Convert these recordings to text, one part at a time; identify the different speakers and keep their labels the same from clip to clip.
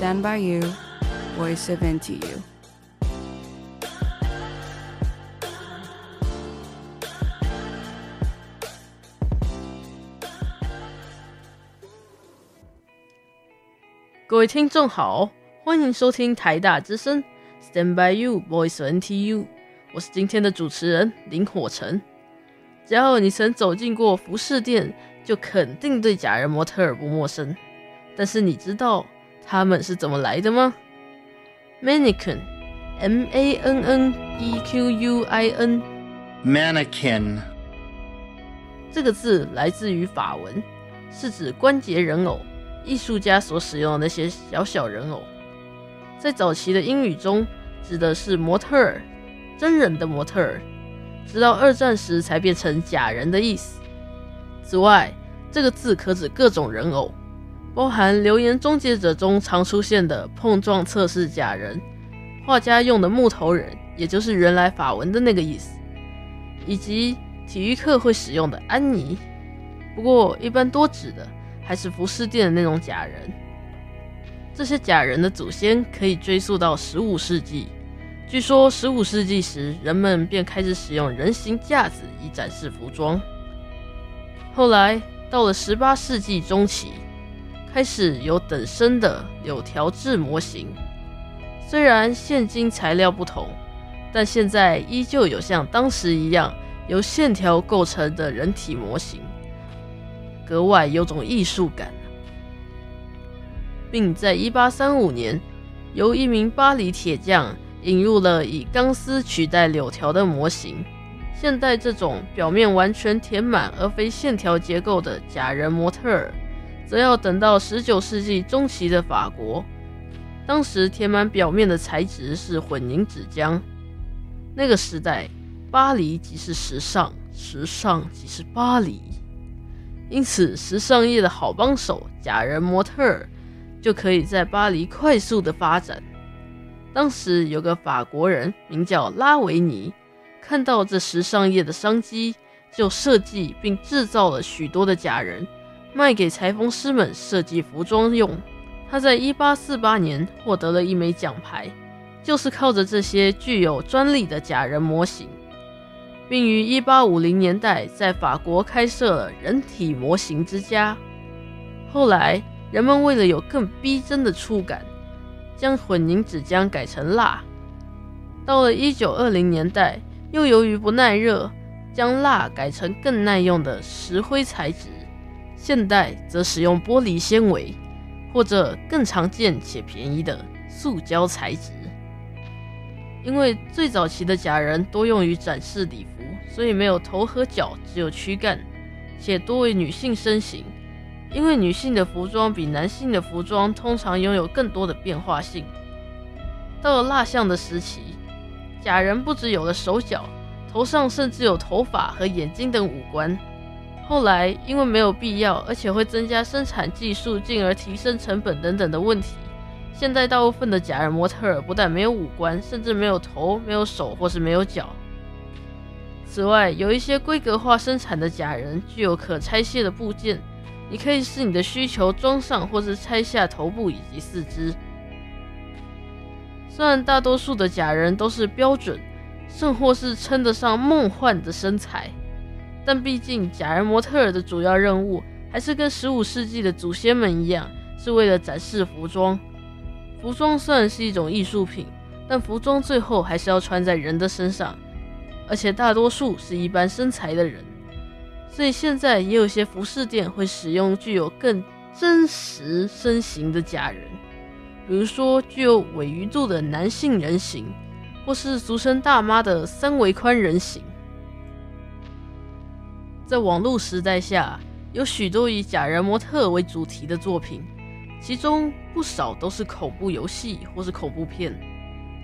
Speaker 1: Stand by you, voice of NTU。
Speaker 2: 各位听众好，欢迎收听台大之声 Stand by you, voice of NTU。我是今天的主持人林火成。只要你曾走进过服饰店，就肯定对假人模特儿不陌生。但是你知道他们是怎么来的吗？Mannequin，M A N N E Q U I N，Mannequin 这个字来自于法文，是指关节人偶，艺术家所使用的那些小小人偶。在早期的英语中，指的是模特儿，真人的模特儿，直到二战时才变成假人的意思。此外，这个字可指各种人偶。包含流言终结者中常出现的碰撞测试假人，画家用的木头人，也就是原来法文的那个意思，以及体育课会使用的安妮。不过，一般多指的还是服饰店的那种假人。这些假人的祖先可以追溯到十五世纪。据说，十五世纪时人们便开始使用人形架子以展示服装。后来到了十八世纪中期。开始有等身的柳条制模型，虽然现今材料不同，但现在依旧有像当时一样由线条构成的人体模型，格外有种艺术感。并在1835年，由一名巴黎铁匠引入了以钢丝取代柳条的模型。现代这种表面完全填满而非线条结构的假人模特儿。则要等到十九世纪中期的法国，当时填满表面的材质是混凝纸浆。那个时代，巴黎即是时尚，时尚即是巴黎，因此时尚业的好帮手——假人模特儿，就可以在巴黎快速的发展。当时有个法国人名叫拉维尼，看到这时尚业的商机，就设计并制造了许多的假人。卖给裁缝师们设计服装用。他在一八四八年获得了一枚奖牌，就是靠着这些具有专利的假人模型，并于一八五零年代在法国开设了人体模型之家。后来，人们为了有更逼真的触感，将混凝纸浆改成蜡。到了一九二零年代，又由于不耐热，将蜡改成更耐用的石灰材质。现代则使用玻璃纤维，或者更常见且便宜的塑胶材质。因为最早期的假人多用于展示礼服，所以没有头和脚，只有躯干，且多为女性身形。因为女性的服装比男性的服装通常拥有更多的变化性。到了蜡像的时期，假人不只有了手脚，头上甚至有头发和眼睛等五官。后来，因为没有必要，而且会增加生产技术，进而提升成本等等的问题，现在大部分的假人模特儿不但没有五官，甚至没有头、没有手或是没有脚。此外，有一些规格化生产的假人具有可拆卸的部件，你可以视你的需求装上，或是拆下头部以及四肢。虽然大多数的假人都是标准，甚或是称得上梦幻的身材。但毕竟，假人模特儿的主要任务还是跟十五世纪的祖先们一样，是为了展示服装。服装虽然是一种艺术品，但服装最后还是要穿在人的身上，而且大多数是一般身材的人。所以现在也有些服饰店会使用具有更真实身形的假人，比如说具有尾鱼肚的男性人形，或是俗称大妈的三围宽人形。在网络时代下，有许多以假人模特为主题的作品，其中不少都是恐怖游戏或是恐怖片。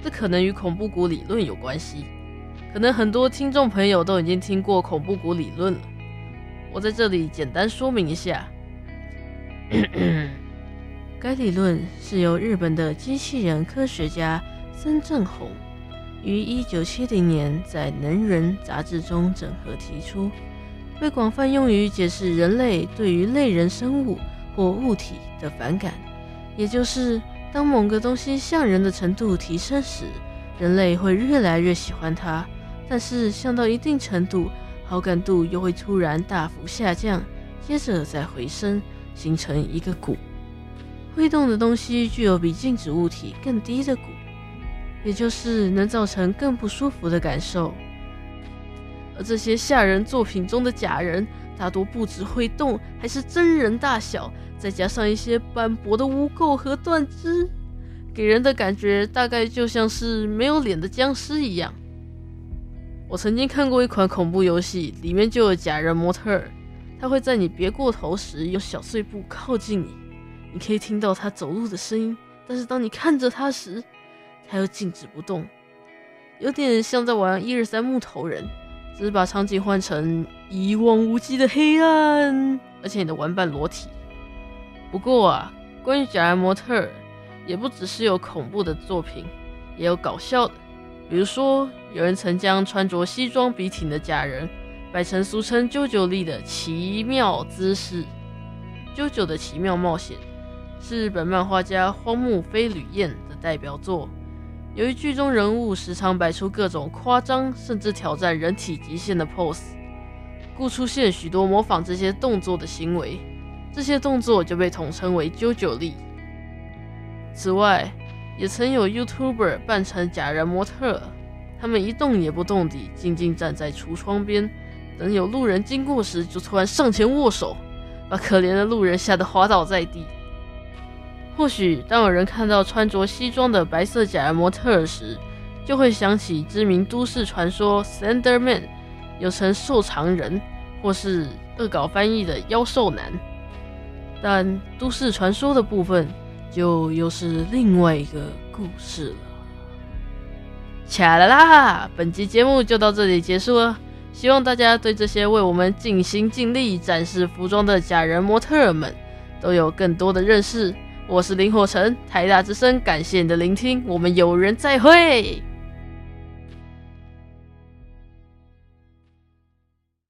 Speaker 2: 这可能与恐怖谷理论有关系。可能很多听众朋友都已经听过恐怖谷理论了。我在这里简单说明一下。该理论是由日本的机器人科学家森正弘于1970年在《能人》杂志中整合提出。被广泛用于解释人类对于类人生物或物体的反感，也就是当某个东西像人的程度提升时，人类会越来越喜欢它。但是，像到一定程度，好感度又会突然大幅下降，接着再回升，形成一个谷。会动的东西具有比静止物体更低的谷，也就是能造成更不舒服的感受。而这些吓人作品中的假人，大多不止会动，还是真人大小，再加上一些斑驳的污垢和断肢，给人的感觉大概就像是没有脸的僵尸一样。我曾经看过一款恐怖游戏，里面就有假人模特儿，他会在你别过头时用小碎步靠近你，你可以听到他走路的声音，但是当你看着他时，他又静止不动，有点像在玩一二三木头人，只是把场景换成一望无际的黑暗，而且你的玩伴裸体。不过啊，关于假人模特，也不只是有恐怖的作品，也有搞笑的。比如说，有人曾将穿着西装笔挺的假人摆成俗称“啾啾力”的奇妙姿势。啾啾的奇妙冒险是日本漫画家荒木飞吕彦的代表作。由于剧中人物时常摆出各种夸张甚至挑战人体极限的 pose，故出现许多模仿这些动作的行为。这些动作就被统称为“啾啾力”。此外，也曾有 YouTuber 扮成假人模特，他们一动也不动地静静站在橱窗边，等有路人经过时，就突然上前握手，把可怜的路人吓得滑倒在地。或许当有人看到穿着西装的白色假人模特时，就会想起知名都市传说 Slender Man，又称瘦长人，或是恶搞翻译的妖兽男。但都市传说的部分。就又是另外一个故事了。恰啦啦，本集节目就到这里结束了。希望大家对这些为我们尽心尽力展示服装的假人模特儿们都有更多的认识。我是林火成，台大之声，感谢你的聆听，我们有缘再会。